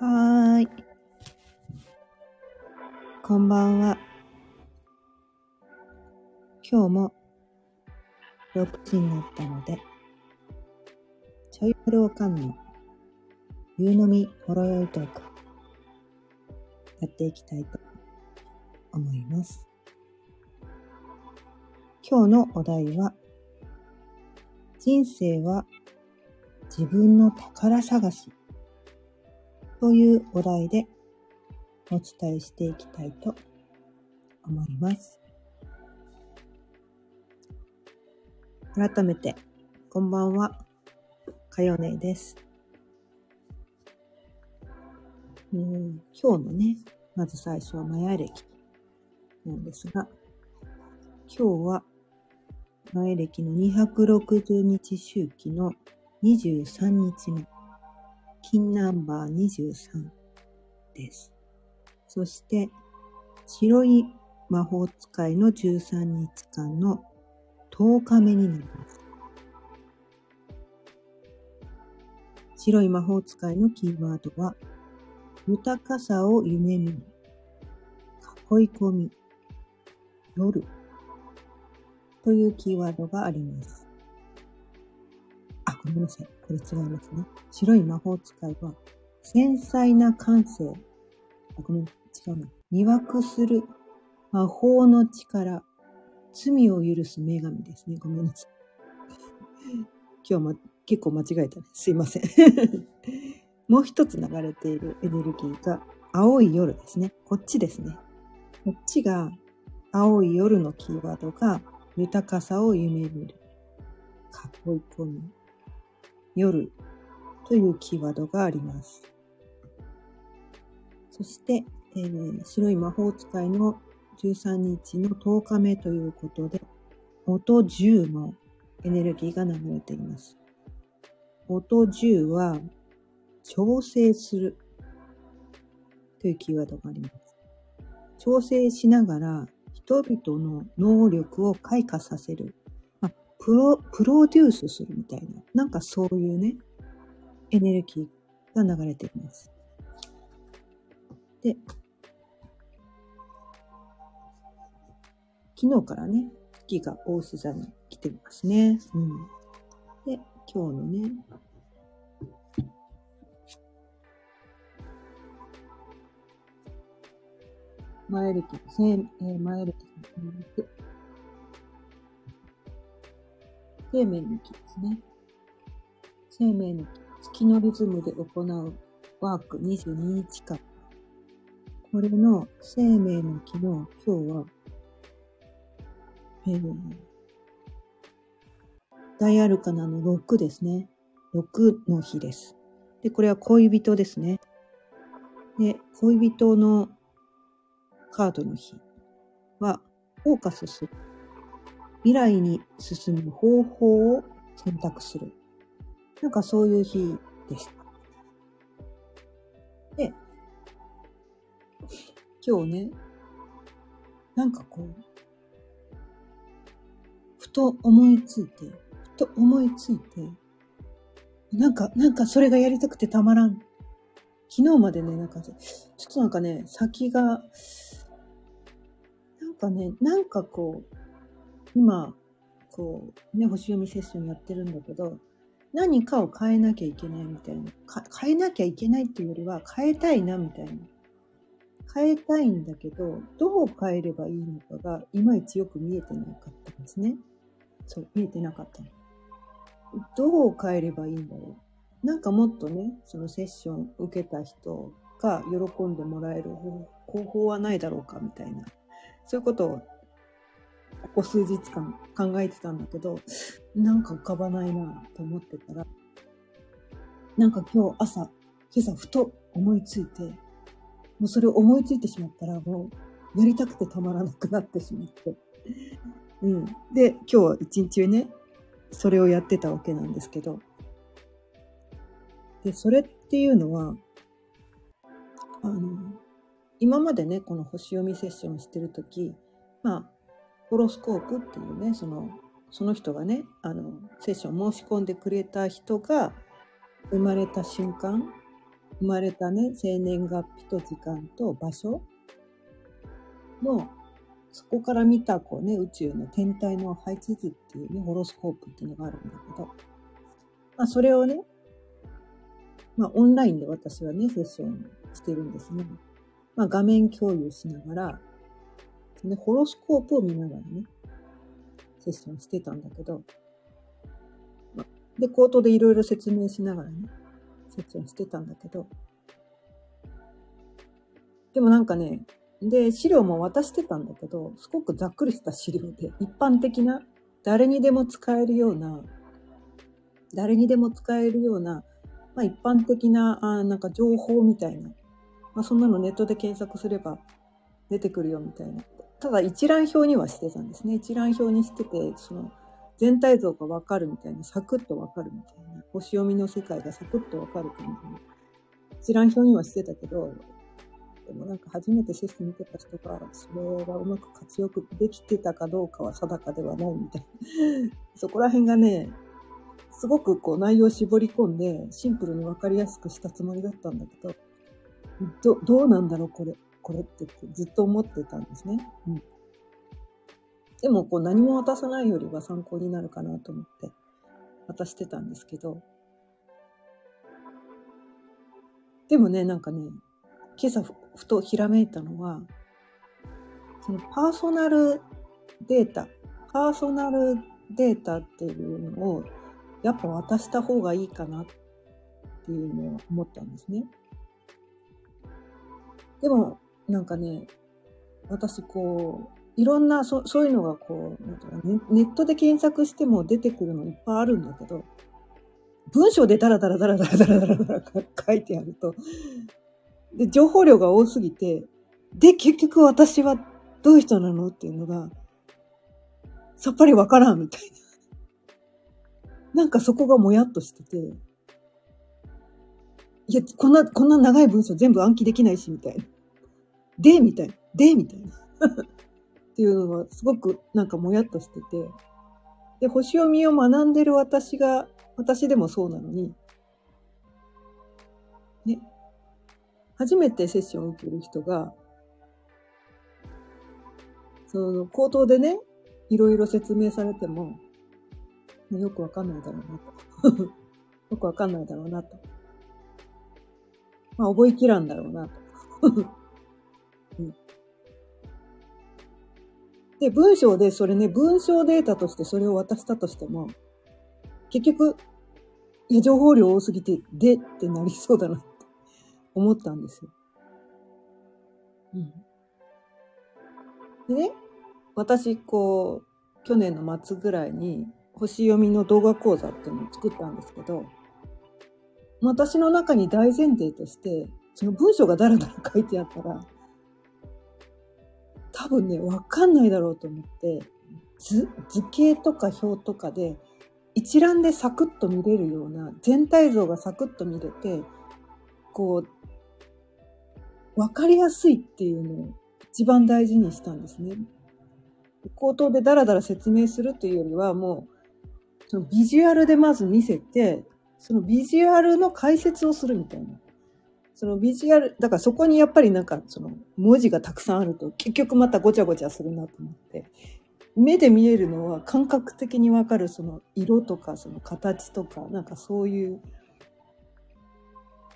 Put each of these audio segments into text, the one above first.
はーい。こんばんは。今日も6時になったので、ちょいプロかんの夕飲みほろよいトーク、やっていきたいと思います。今日のお題は、人生は自分の宝探しというお題でお伝えしていきたいと思います。改めて、こんばんは、かよねです。えー今日のね、まず最初はマヤ歴なんですが、今日はマヤ歴の260日周期の23日目。金ナンバー23です。そして、白い魔法使いの13日間の10日目になります。白い魔法使いのキーワードは、豊かさを夢見る、囲い込み、夜というキーワードがあります。ごめんなさい。これ違いますね。白い魔法使いは、繊細な感性。あ、ごめん、違うな。魅惑する魔法の力。罪を許す女神ですね。ごめんなさい。今日は、ま、結構間違えたね。すいません。もう一つ流れているエネルギーが、青い夜ですね。こっちですね。こっちが、青い夜のキーワードが、豊かさを夢見る。囲い込み。夜というキーワードがあります。そして、えー白い魔法使いの13日の10日目ということで、音10のエネルギーが流れています。音10は、調整するというキーワードがあります。調整しながら人々の能力を開花させる。プロ、プロデュースするみたいな、なんかそういうね、エネルギーが流れています。で、昨日からね、月が大志座に来てますね。うん。で、今日のね、前歴、生えー前歴の生命の木ですね。生命の木、月のリズムで行うワーク22日間。これの生命の木の今日は、えー、大アルカナの6ですね。6の日です。で、これは恋人ですね。で、恋人のカードの日は、フォーカスする。未来に進む方法を選択する。なんかそういう日でした。で、今日ね、なんかこう、ふと思いついて、ふと思いついて、なんか、なんかそれがやりたくてたまらん。昨日までね、なんか、ちょっとなんかね、先が、なんかね、なんかこう、今、こう、ね、星読みセッションやってるんだけど、何かを変えなきゃいけないみたいな。変えなきゃいけないっていうよりは、変えたいなみたいな。変えたいんだけど、どう変えればいいのかが、いまいちよく見えてなかったんですね。そう、見えてなかったの。どう変えればいいんだろう。なんかもっとね、そのセッション受けた人が喜んでもらえる方方法はないだろうかみたいな。そういうことを、ここ数日間考えてたんだけど、なんか浮かばないなと思ってたら、なんか今日朝、今朝ふと思いついて、もうそれを思いついてしまったら、もうやりたくてたまらなくなってしまって。うん。で、今日は一日中ね、それをやってたわけなんですけど、で、それっていうのは、あの、今までね、この星読みセッションしてるとき、まあ、ホロスコープっていうね、その、その人がね、あの、セッション申し込んでくれた人が、生まれた瞬間、生まれたね、生年月日と時間と場所の、そこから見たこうね、宇宙の天体の配置図っていうね、ホロスコープっていうのがあるんだけど、まあそれをね、まあオンラインで私はね、セッションしてるんですね。まあ画面共有しながら、ね、ホロスコープを見ながらね、セッションしてたんだけど、ま、で、口頭でいろいろ説明しながらね、セッションしてたんだけど、でもなんかね、で、資料も渡してたんだけど、すごくざっくりした資料で、一般的な、誰にでも使えるような、誰にでも使えるような、まあ一般的な、あなんか情報みたいな、まあそんなのネットで検索すれば出てくるよみたいな。ただ一覧表にはしてたんですね。一覧表にしてて、その全体像がわかるみたいな、サクッとわかるみたいな、星読みの世界がサクッとわかる感じの一覧表にはしてたけど、でもなんか初めてシス見てた人が、それがうまく活用できてたかどうかは定かではないみたいな。そこら辺がね、すごくこう内容を絞り込んで、シンプルにわかりやすくしたつもりだったんだけど、ど、どうなんだろうこれ、これってずっと思ってたんですね。うん。でもこう何も渡さないよりは参考になるかなと思って渡してたんですけど、でもね、なんかね、今朝ふとひらめいたのは、そのパーソナルデータ、パーソナルデータっていうのをやっぱ渡した方がいいかなっていうのを思ったんですね。でも、なんかね、私こう、いろんなそそういうのがこうなんかネ、ネットで検索しても出てくるのいっぱいあるんだけど、文章でダラダラダラダラダラダラダラ書いてあると、で、情報量が多すぎて、で、結局私はどういう人なのっていうのが、さっぱりわからんみたいな。なんかそこがもやっとしてて、いや、こんな、こんな長い文章全部暗記できないし、みたいな。で、みたいな。で、みたいな。っていうのがすごくなんかもやっとしてて。で、星読みを学んでる私が、私でもそうなのに、ね、初めてセッションを受ける人が、その、口頭でね、いろいろ説明されても、よくわかんないだろうなと。よくわかんないだろうなと。まあ、覚えきらんだろうなと。で、文章でそれね、文章データとしてそれを渡したとしても、結局、いや、情報量多すぎて、でってなりそうだなって思ったんですよ。うん。でね、私、こう、去年の末ぐらいに、星読みの動画講座っていうのを作ったんですけど、私の中に大前提として、その文章がだらだら書いてあったら、多分ね、わかんないだろうと思って、図、図形とか表とかで、一覧でサクッと見れるような、全体像がサクッと見れて、こう、わかりやすいっていうのを一番大事にしたんですね。口頭でダラダラ説明するというよりは、もう、そのビジュアルでまず見せて、そのビジュアルの解説をするみたいな。そのビジュアル、だからそこにやっぱりなんかその文字がたくさんあると結局またごちゃごちゃするなと思って、目で見えるのは感覚的にわかるその色とかその形とかなんかそういう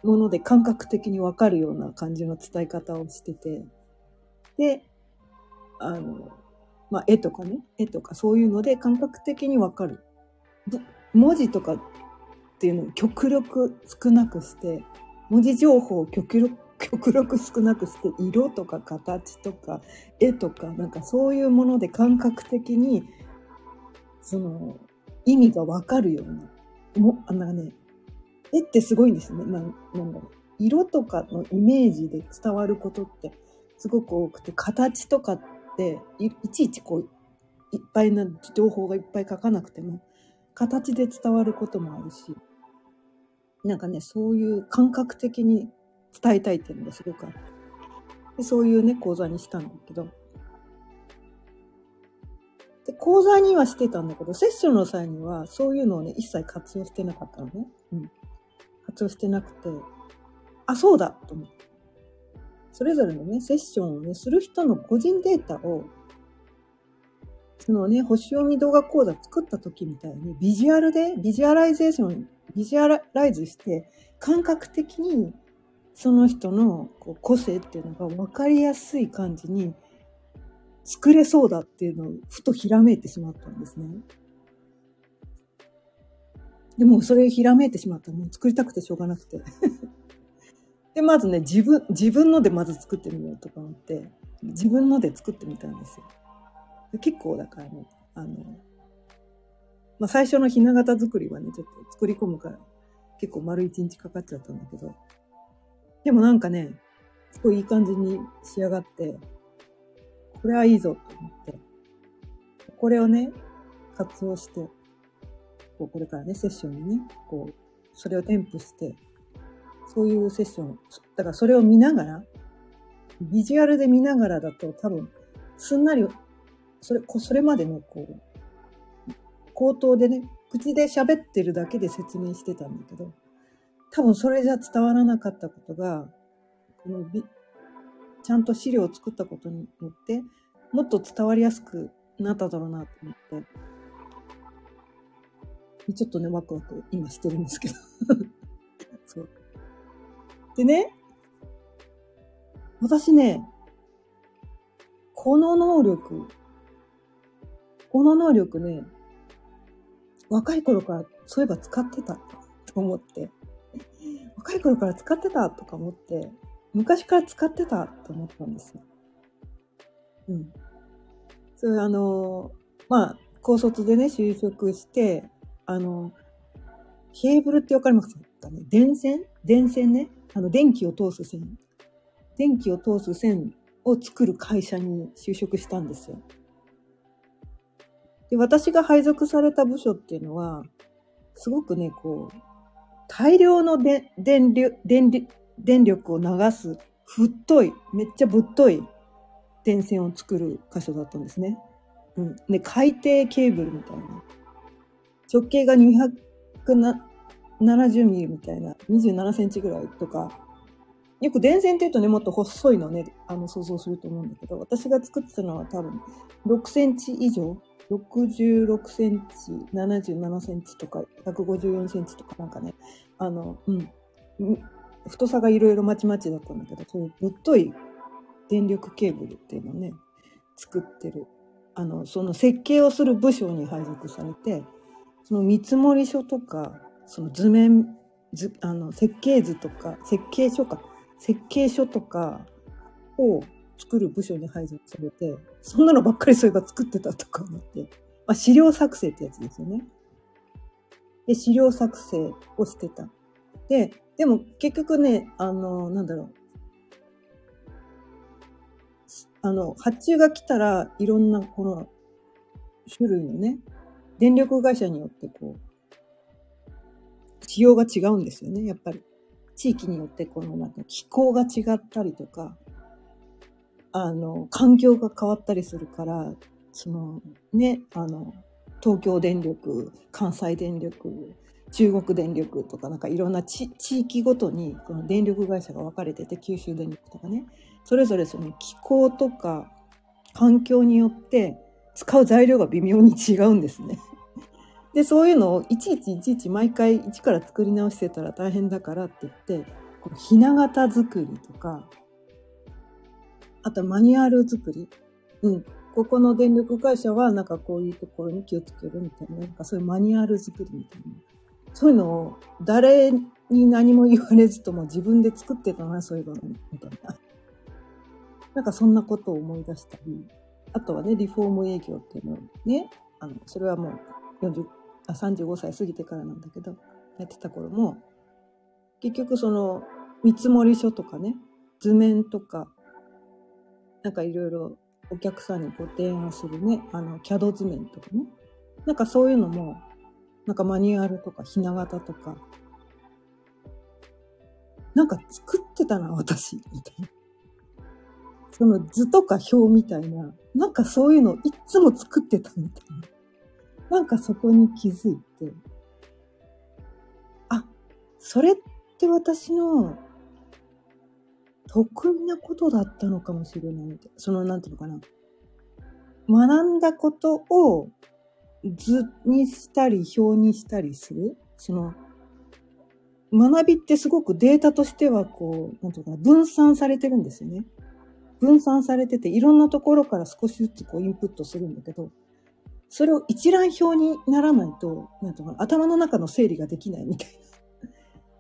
もので感覚的にわかるような感じの伝え方をしてて、で、あの、まあ、絵とかね、絵とかそういうので感覚的にわかる。文字とかっていうのを極力少なくして、文字情報を極力極力少なくして色とか形とか絵とかなんかそういうもので感覚的にその意味がわかるようなもあのね絵ってすごいんですよね。ななんだろう。色とかのイメージで伝わることってすごく多くて形とかっていちいちこういっぱいな情報がいっぱい書かなくても形で伝わることもあるし。なんかね、そういう感覚的に伝えたいっていうのがすごくあって。でそういうね、講座にしたんだけど。で、講座にはしてたんだけど、セッションの際にはそういうのをね、一切活用してなかったのね。うん。活用してなくて、あ、そうだと思って。それぞれのね、セッションをね、する人の個人データを、そのね、星読み動画講座作った時みたいに、ビジュアルで、ビジュアライゼーション、ビジュアライズして、感覚的に、その人のこう個性っていうのが分かりやすい感じに作れそうだっていうのをふとひらめいてしまったんですね。でもそれひらめいてしまったらもう作りたくてしょうがなくて で、まずね、自分、自分のでまず作ってみようとか思って、自分ので作ってみたんですよ。結構だからね、あの、まあ、最初のひな形作りはね、ちょっと作り込むから結構丸一日かかっちゃったんだけど、でもなんかね、すごいいい感じに仕上がって、これはいいぞと思って、これをね、活用して、こうこれからね、セッションにね、こう、それを添付して、そういうセッション、だからそれを見ながら、ビジュアルで見ながらだと多分、すんなり、それ、それまでのこう、口頭でね、口で喋ってるだけで説明してたんだけど、多分それじゃ伝わらなかったことが、このビちゃんと資料を作ったことによって、もっと伝わりやすくなっただろうなと思って、ちょっとね、ワクワク今してるんですけど。そう。でね、私ね、この能力、この能力ね、若い頃からそういえば使ってたと思って、若い頃から使ってたとか思って、昔から使ってたと思ったんですよ。うん。それあの、まあ、高卒でね、就職して、あの、ケーブルってわかりますかね？電線？電線ね。あの、電気を通す線。電気を通す線を作る会社に就職したんですよ。で、私が配属された部署っていうのは、すごくね、こう、大量の電電電力を流す太い、めっちゃぶっとい電線を作る箇所だったんですね。うん。で、海底ケーブルみたいな。直径が270ミリみたいな、27センチぐらいとか、よく電線って言うとね、もっと細いのね、あの、想像すると思うんだけど、私が作ってたのは多分、6センチ以上、66センチ、77センチとか、154センチとかなんかね、あの、うん、太さがいろいろまちまちだったんだけど、そうぶっとい電力ケーブルっていうのをね、作ってる。あの、その設計をする部署に配属されて、その見積書とか、その図面、図あの設計図とか、設計書か、設計書とかを作る部署に配属されて、そんなのばっかりそういえば作ってたとか思って、まあ、資料作成ってやつですよね。で、資料作成をしてた。で、でも結局ね、あの、なんだろう。あの、発注が来たらいろんなこの種類のね、電力会社によってこう、仕様が違うんですよね、やっぱり。地域によってこのなんか気候が違ったりとか、あの、環境が変わったりするから、そのね、あの、東京電力、関西電力、中国電力とかなんかいろんな地域ごとにこの電力会社が分かれてて、九州電力とかね、それぞれその気候とか環境によって使う材料が微妙に違うんですね。で、そういうのをいちいちいちいち毎回一から作り直してたら大変だからって言って、このひな形作りとか、あとマニュアル作り。うん。ここの電力会社はなんかこういうところに気をつけるみたいな、なんかそういうマニュアル作りみたいな。そういうのを誰に何も言われずとも自分で作ってたな、そういうのみたいな。なんかそんなことを思い出したり、あとはね、リフォーム営業っていうのをね、あの、それはもう40あ35歳過ぎてからなんだけど、やってた頃も、結局その見積書とかね、図面とか、なんかいろいろお客さんにご提案するね、あの、CAD 図面とかね。なんかそういうのも、なんかマニュアルとかひな形とか、なんか作ってたな、私、みたいな。その図とか表みたいな、なんかそういうのいつも作ってたみたいな。なんかそこに気づいて、あ、それって私の得意なことだったのかもしれない。その、なんていうのかな。学んだことを図にしたり表にしたりする。その、学びってすごくデータとしてはこう、なんていうかな、分散されてるんですよね。分散されてて、いろんなところから少しずつこうインプットするんだけど、それを一覧表にならないと、なんていうかな、頭の中の整理ができないみたいな。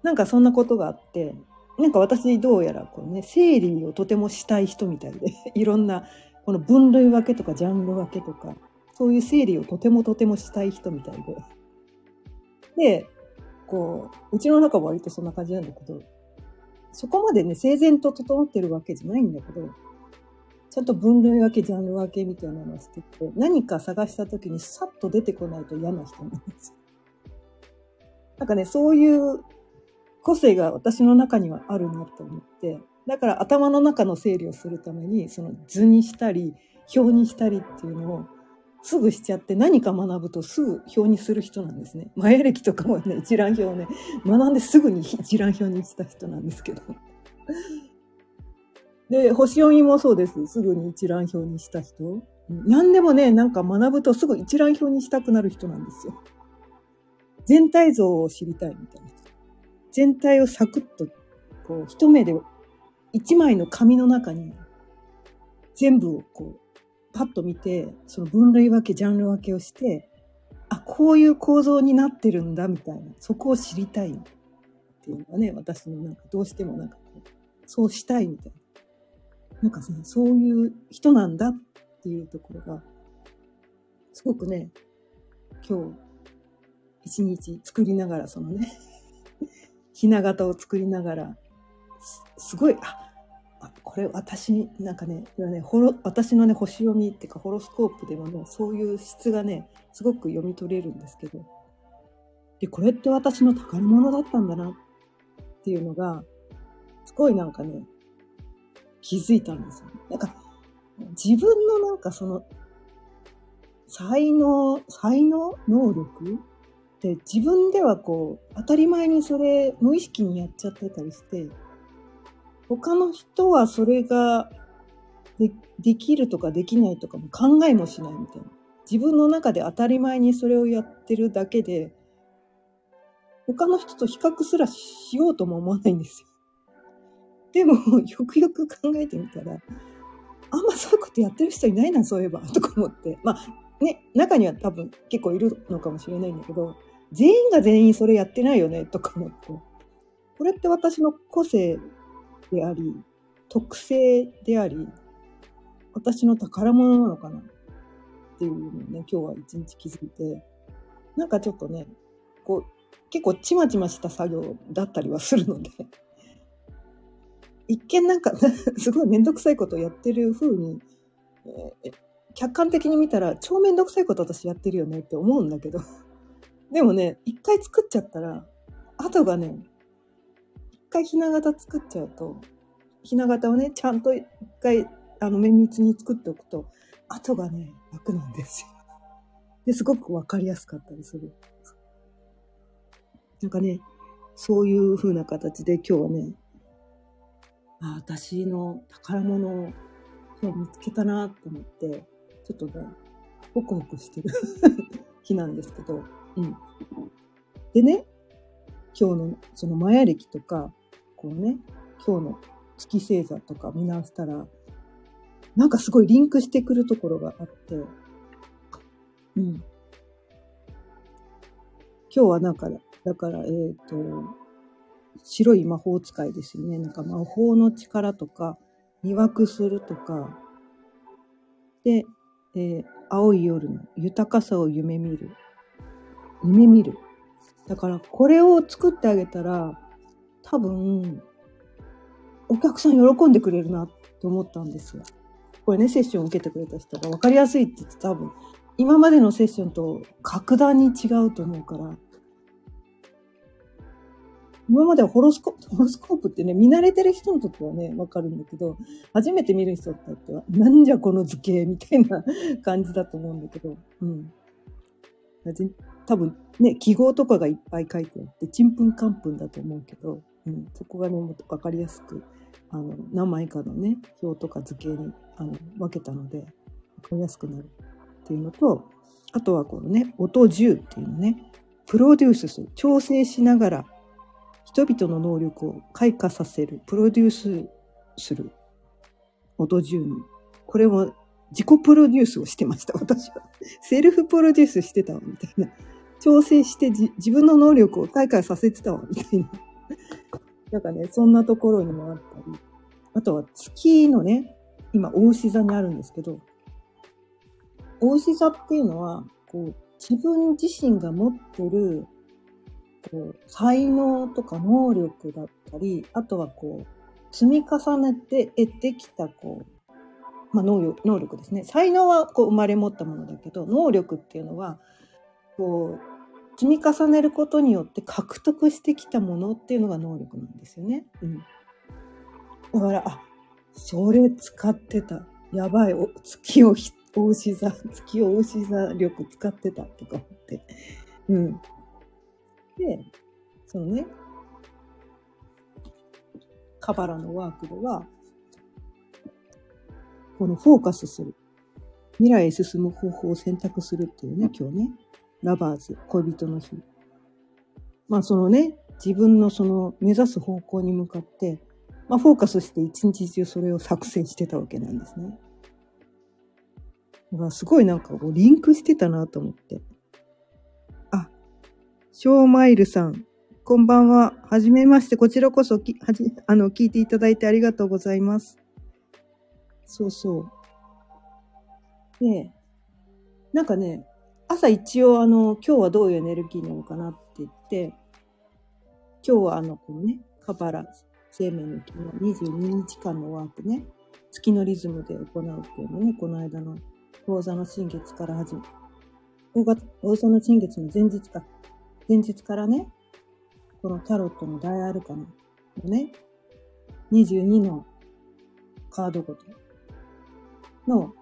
なんかそんなことがあって、なんか私どうやらこうね、整理をとてもしたい人みたいで、いろんなこの分類分けとかジャンル分けとか、そういう整理をとてもとてもしたい人みたいで。で、こう、うちの中は割とそんな感じなんだけど、そこまでね、整然と整ってるわけじゃないんだけど、ちゃんと分類分け、ジャンル分けみたいなのをしてて、何か探した時にさっと出てこないと嫌な人なんですよ。なんかね、そういう個性が私の中にはあるなと思って、だから頭の中の整理をするために、その図にしたり、表にしたりっていうのをすぐしちゃって何か学ぶとすぐ表にする人なんですね。前歴とかもね、一覧表をね、学んですぐに一覧表にした人なんですけど。で、星読みもそうです。すぐに一覧表にした人。何でもね、なんか学ぶとすぐ一覧表にしたくなる人なんですよ。全体像を知りたいみたいな。全体をサクッと、こう、一目で一枚の紙の中に全部をこう、パッと見て、その分類分け、ジャンル分けをして、あ、こういう構造になってるんだ、みたいな。そこを知りたいっていうのがね、私のなんかどうしてもなんかこう、そうしたいみたいな。なんかね、そういう人なんだっていうところが、すごくね、今日、一日作りながら、そのね、ひな形を作りながら、すごい、あ、これ私に、なんかね、ね、ホロ私のね、星読みっていうか、ホロスコープでもね、そういう質がね、すごく読み取れるんですけど、で、これって私の宝物だったんだなっていうのが、すごいなんかね、気づいたんですよ。ねなんか、自分のなんかその、才能、才能能力って自分ではこう、当たり前にそれ無意識にやっちゃってたりして、他の人はそれがでできるとかできないとかも考えもしないみたいな。自分の中で当たり前にそれをやってるだけで、他の人と比較すらしようとも思わないんですよ。でも、よくよく考えてみたら、あんまそういうことやってる人いないな、そういえば、とか思って。まあ、ね、中には多分結構いるのかもしれないんだけど、全員が全員それやってないよね、とか思って。これって私の個性であり、特性であり、私の宝物なのかな？っていうのをね、今日は一日気づいて、なんかちょっとね、こう、結構ちまちました作業だったりはするので。一見なんか すごいめんどくさいことをやってる風に、え、客観的に見たら超めんどくさいこと私やってるよねって思うんだけど でもね、一回作っちゃったら、後がね、一回ひな形作っちゃうと、ひな形をね、ちゃんと一回、あの、綿密に作っておくと、後がね、楽なんですよ。で、すごくわかりやすかったりする。なんかね、そういう風な形で今日はね、あ私の宝物を今日見つけたなと思って、ちょっとね、ホクホクしてる 日なんですけど、うん。でね、今日のそのマヤ歴とか、こうね、今日の月星座とか見直したら、なんかすごいリンクしてくるところがあって、うん。今日はなんか、だから、えっ、ー、と、白い魔法使いですよね。なんか魔法の力とか、魅惑するとか、で、で、青い夜の豊かさを夢見る。夢見る。だから、これを作ってあげたら、多分、お客さん喜んでくれるなって思ったんですよ。これね、セッションを受けてくれた人が分かりやすいって言って多分、今までのセッションと格段に違うと思うから、今まではホロスコープ、ホロスコープってね、見慣れてる人にとってはね、わかるんだけど、初めて見る人にとっては、なんじゃこの図形みたいな感じだと思うんだけど、うん。多分ね、記号とかがいっぱい書いてあって、ちんぷんかんぷんだと思うけど、うん、そこがね、もっとわかりやすく、あの、何枚かのね、表とか図形にあの分けたので、わかりやすくなるっていうのと、あとはこのね、音10っていうのね、プロデュースする、調整しながら人々の能力を開花させる、プロデュースする音10人。これも自己プロデュースをしてました、私は。セルフプロデュースしてたわ、みたいな。調整して自分の能力を開花させてたわ、みたいな。なんかね、そんなところにもあったり。あとは月のね、今、大牛座にあるんですけど、大牛座っていうのは、こう、自分自身が持ってるこう才能とか能力だったり、あとはこう、積み重ねて得てきたこう、まあ、能力能力ですね。才能はこう生まれ持ったものだけど、能力っていうのは、こう、積み重ねることによって獲得してきたものっていうのが能力なんですよね。うん。だから、あ、それ使ってた。やばい、お月を大牛座、月を大牛座力使ってたとか思って。うん。で、そのね、カバラのワークでは、このフォーカスする。未来へ進む方法を選択するっていうね、今日ね、ラバーズ、恋人の日。まあそのね、自分のその目指す方向に向かって、まあフォーカスして一日中それを作成してたわけなんですね。だからすごいなんかこうリンクしてたなと思って。ショーマイルさん、こんばんは。はじめまして。こちらこそき、はじ、あの、聞いていただいてありがとうございます。そうそう。で、なんかね、朝一応あの、今日はどういうエネルギーなのかなって言って、今日はあの、このね、カバラ生命の木の22日間のワークね、月のリズムで行うっていうのね、この間の講座の新月から始め、大座の新月の前日か、前日からね、このタロットの大アルカナのね、22のカードごとの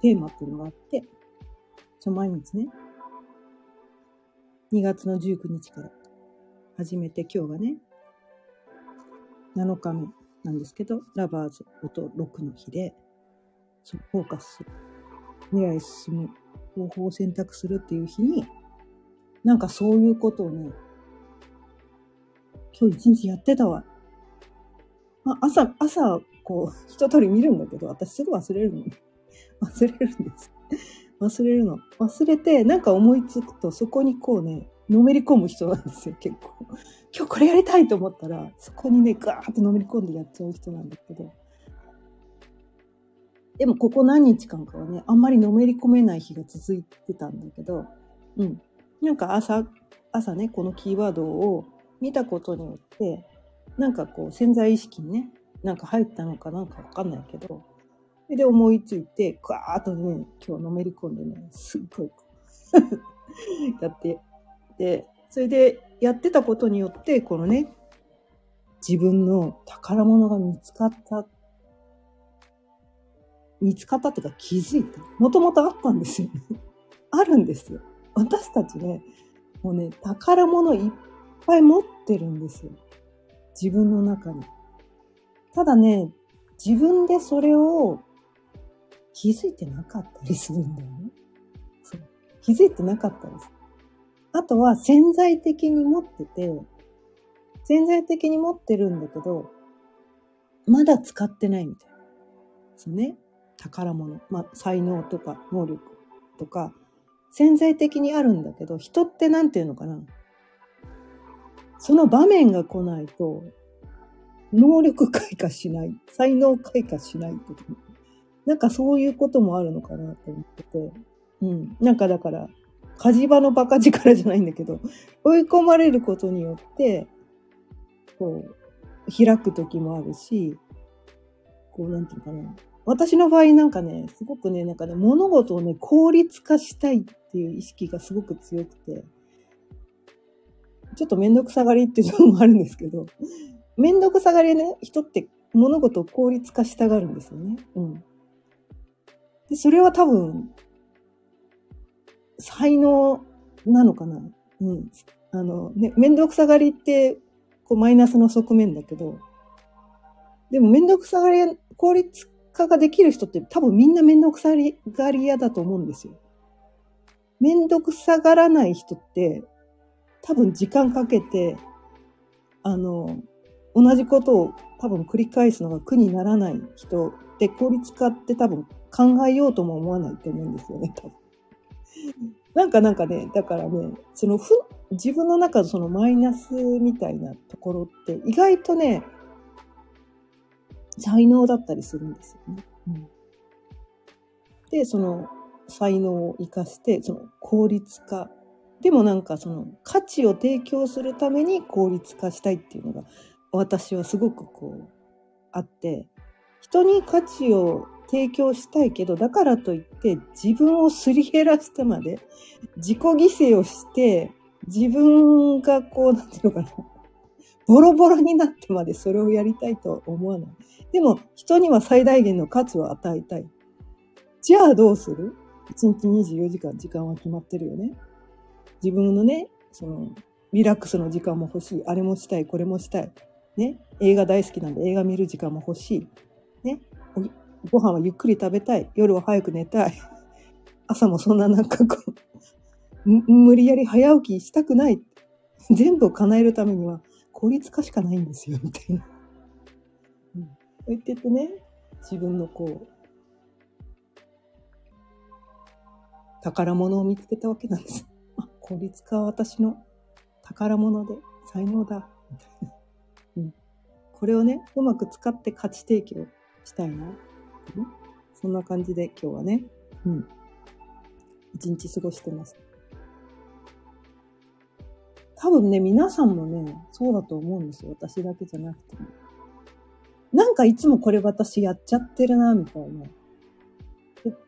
テーマっていうのがあって、その毎日ね、2月の19日から始めて今日がね、7日目なんですけど、ラバーズ音6の日で、フォーカスする。未来進む方法を選択するっていう日に、なんかそういうことをね、今日一日やってたわ。まあ、朝、朝、こう、一通り見るんだけど、私すぐ忘れるの。忘れるんです。忘れるの。忘れて、なんか思いつくと、そこにこうね、のめり込む人なんですよ、結構。今日これやりたいと思ったら、そこにね、ガーッとのめり込んでやっちゃう人なんだけど。でも、ここ何日間かはね、あんまりのめり込めない日が続いてたんだけど、うん。なんか朝、朝ね、このキーワードを見たことによって、なんかこう潜在意識にね、なんか入ったのかなんかわかんないけど、それで思いついて、ガーッとね、今日のめり込んでね、すっごい やって、で、それでやってたことによって、このね、自分の宝物が見つかった、見つかったっていうか気づいた。もともとあったんですよね。あるんですよ。私たちね、もうね、宝物いっぱい持ってるんですよ。自分の中に。ただね、自分でそれを気づいてなかったりするんだよね。そう気づいてなかったです。あとは潜在的に持ってて、潜在的に持ってるんだけど、まだ使ってないみたいな。そうね。宝物。まあ、才能とか能力とか、潜在的にあるんだけど、人って何て言うのかな？その場面が来ないと、能力開花しない、才能開花しないとか、なんかそういうこともあるのかなと思ってて、うん。なんかだから、火事場のバカ力じゃないんだけど、追い込まれることによって、こう、開く時もあるし、こう、なんていうかな。私の場合なんかね、すごくね、なんかね、物事をね、効率化したいっていう意識がすごく強くて、ちょっとめんどくさがりっていうのもあるんですけど、めんどくさがりね、人って物事を効率化したがるんですよね。うん。で、それは多分、才能なのかなうん。あの、ね、めんどくさがりって、こう、マイナスの側面だけど、でもめんどくさがり、効率化ができる人って多分みんなめんどくさがり屋だと思うんですよ。めんどくさがらない人って、多分時間かけて、あの、同じことを多分繰り返すのが苦にならない人って効率化って多分考えようとも思わないと思うんですよね、多分。なんかなんかね、だからね、そのふ、自分の中のそのマイナスみたいなところって意外とね、才能だったりするんですよね。うん、で、その才能を活かして、その効率化。でもなんかその価値を提供するために効率化したいっていうのが私はすごくこうあって、人に価値を提供したいけど、だからといって自分をすり減らしてまで自己犠牲をして自分がこう、なんていうのかな。ボロボロになってまでそれをやりたいとは思わない。でも人には最大限の価値を与えたい。じゃあどうする？?1 日24時間時間は決まってるよね。自分のね、その、リラックスの時間も欲しい。あれもしたい、これもしたい。ね。映画大好きなんで映画見る時間も欲しい。ね。ご飯はゆっくり食べたい。夜は早く寝たい。朝もそんななんかこう、無理やり早起きしたくない。全部を叶えるためには効率化しかないんですよ、みたいな。うん。と言っててね、自分のこう、宝物を見つけたわけなんです。あ、効率化は私の宝物で才能だ、みたいな。うん。これをね、うまく使って価値提供したいな。そんな感じで今日はね、うん。一日過ごしてます。多分ね、皆さんもね、そうだと思うんですよ。私だけじゃなくても。なんかいつもこれ私やっちゃってるな、みたいな。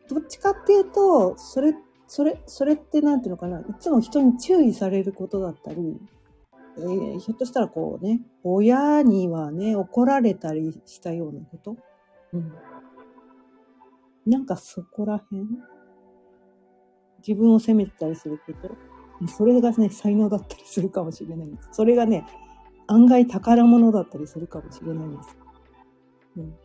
どっちかっていうと、それ、それ、それってなんていうのかな。いつも人に注意されることだったり、えー、ひょっとしたらこうね、親にはね、怒られたりしたようなこと？うん。なんかそこら辺？自分を責めたりすること？それがね、才能だったりするかもしれないんです。それがね、案外宝物だったりするかもしれないんです。うん。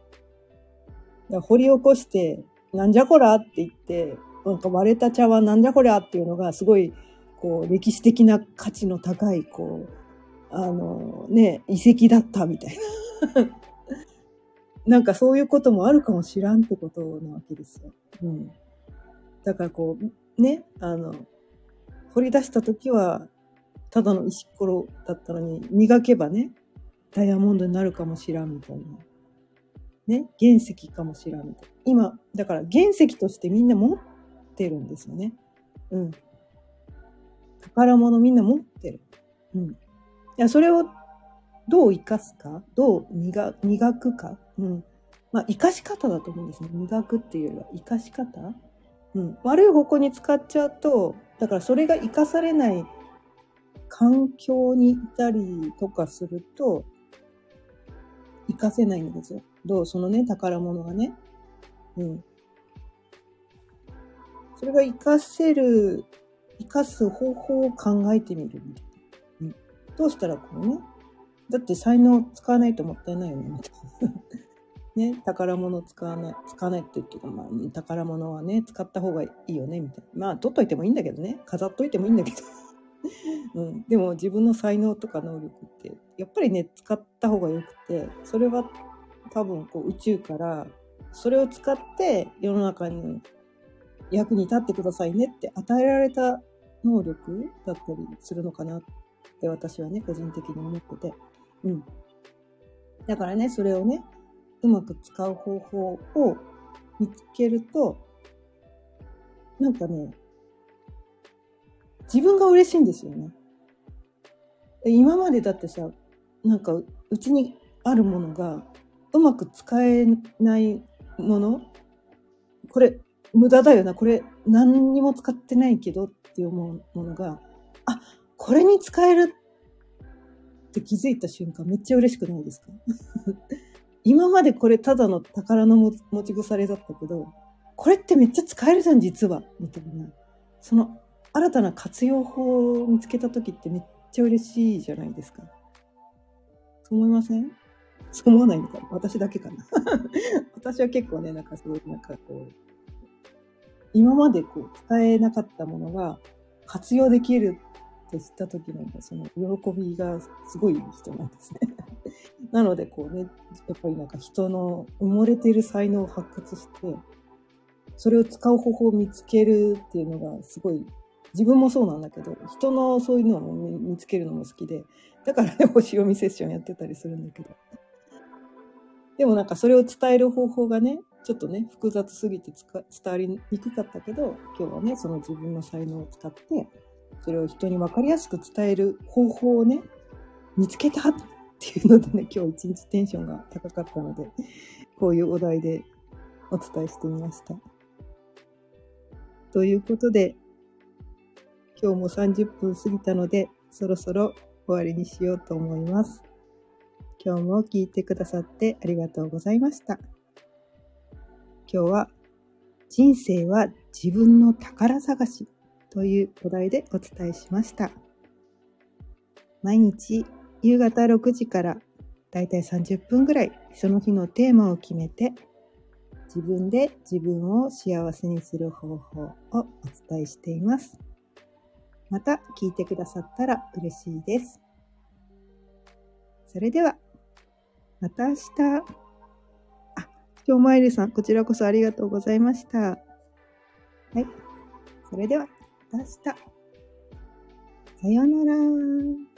だ掘り起こして、なんじゃこらって言って、なんか割れた茶碗なんじゃこりゃっていうのがすごい、こう、歴史的な価値の高い、こう、あの、ね、遺跡だったみたいな。なんかそういうこともあるかもしらんってことなわけですよ。うん。だからこう、ね、あの、掘り出した時は、ただの石ころだったのに、磨けばね、ダイヤモンドになるかもしらんみたいな。ね、原石かもしらんみたい。今、だから原石としてみんな持ってるんですよね。うん。宝物みんな持ってる。うん。いや、それをどう生かすか、どう磨磨くか、うん。まあ、生かし方だと思うんですね。磨くっていうよりは、生かし方うん。悪い方向に使っちゃうと、だからそれが生かされない環境にいたりとかすると、生かせないんですよ。どうそのね、宝物がね。うん。それが生かせる、生かす方法を考えてみるうん。どうしたらこうね、だって才能使わないともったいないよね、みたいな。ね、宝物使わない、使わないって言うけど、まあ、宝物はね、使った方がいいよね、みたいな。まあ、取っといてもいいんだけどね。飾っといてもいいんだけど。うん、でも自分の才能とか能力ってやっぱりね使った方がよくてそれは多分こう宇宙からそれを使って世の中に役に立ってくださいねって与えられた能力だったりするのかなって私はね個人的に思ってて。うん。だからね、それをね、うまく使う方法を見つけると、なんかね、自分が嬉しいんですよね。今までだってさ、なんかうちにあるものがうまく使えないもの？これ無駄だよな。これ何にも使ってないけどって思うものが、あ、これに使えるって気づいた瞬間めっちゃ嬉しくないですか？今までこれただの宝の持ち腐れだったけど、これってめっちゃ使えるじゃん、実は。みたいな。その新たな活用法を見つけた時ってめっちゃ嬉しいじゃないですか。そう思いません？そう思わないのかな私だけかな 私は結構ね、なんかそうい、なんかこう、今までこう使えなかったものが活用できるって知った時のその喜びがすごい人なんですね。なのでこうね、やっぱりなんか人の埋もれている才能を発掘して、それを使う方法を見つけるっていうのがすごい自分もそうなんだけど、人のそういうのを見つけるのも好きで、だからね、星読みセッションやってたりするんだけど。でもなんかそれを伝える方法がね、ちょっとね、複雑すぎて伝わりにくかったけど、今日はね、その自分の才能を使って、それを人に分かりやすく伝える方法をね、見つけたっていうのでね、今日一日テンションが高かったので、こういうお題でお伝えしてみました。ということで、今日も30分過ぎたので、そろそろ終わりにしようと思います。今日も聞いてくださってありがとうございました。今日は人生は自分の宝探しというお題でお伝えしました。毎日夕方6時からだいたい30分ぐらいその日のテーマを決めて自分で自分を幸せにする方法をお伝えしています。また聞いてくださったら嬉しいです。それでは、また明日。あ、今日もエリさん、こちらこそありがとうございました。はい。それでは、また明日。さようなら。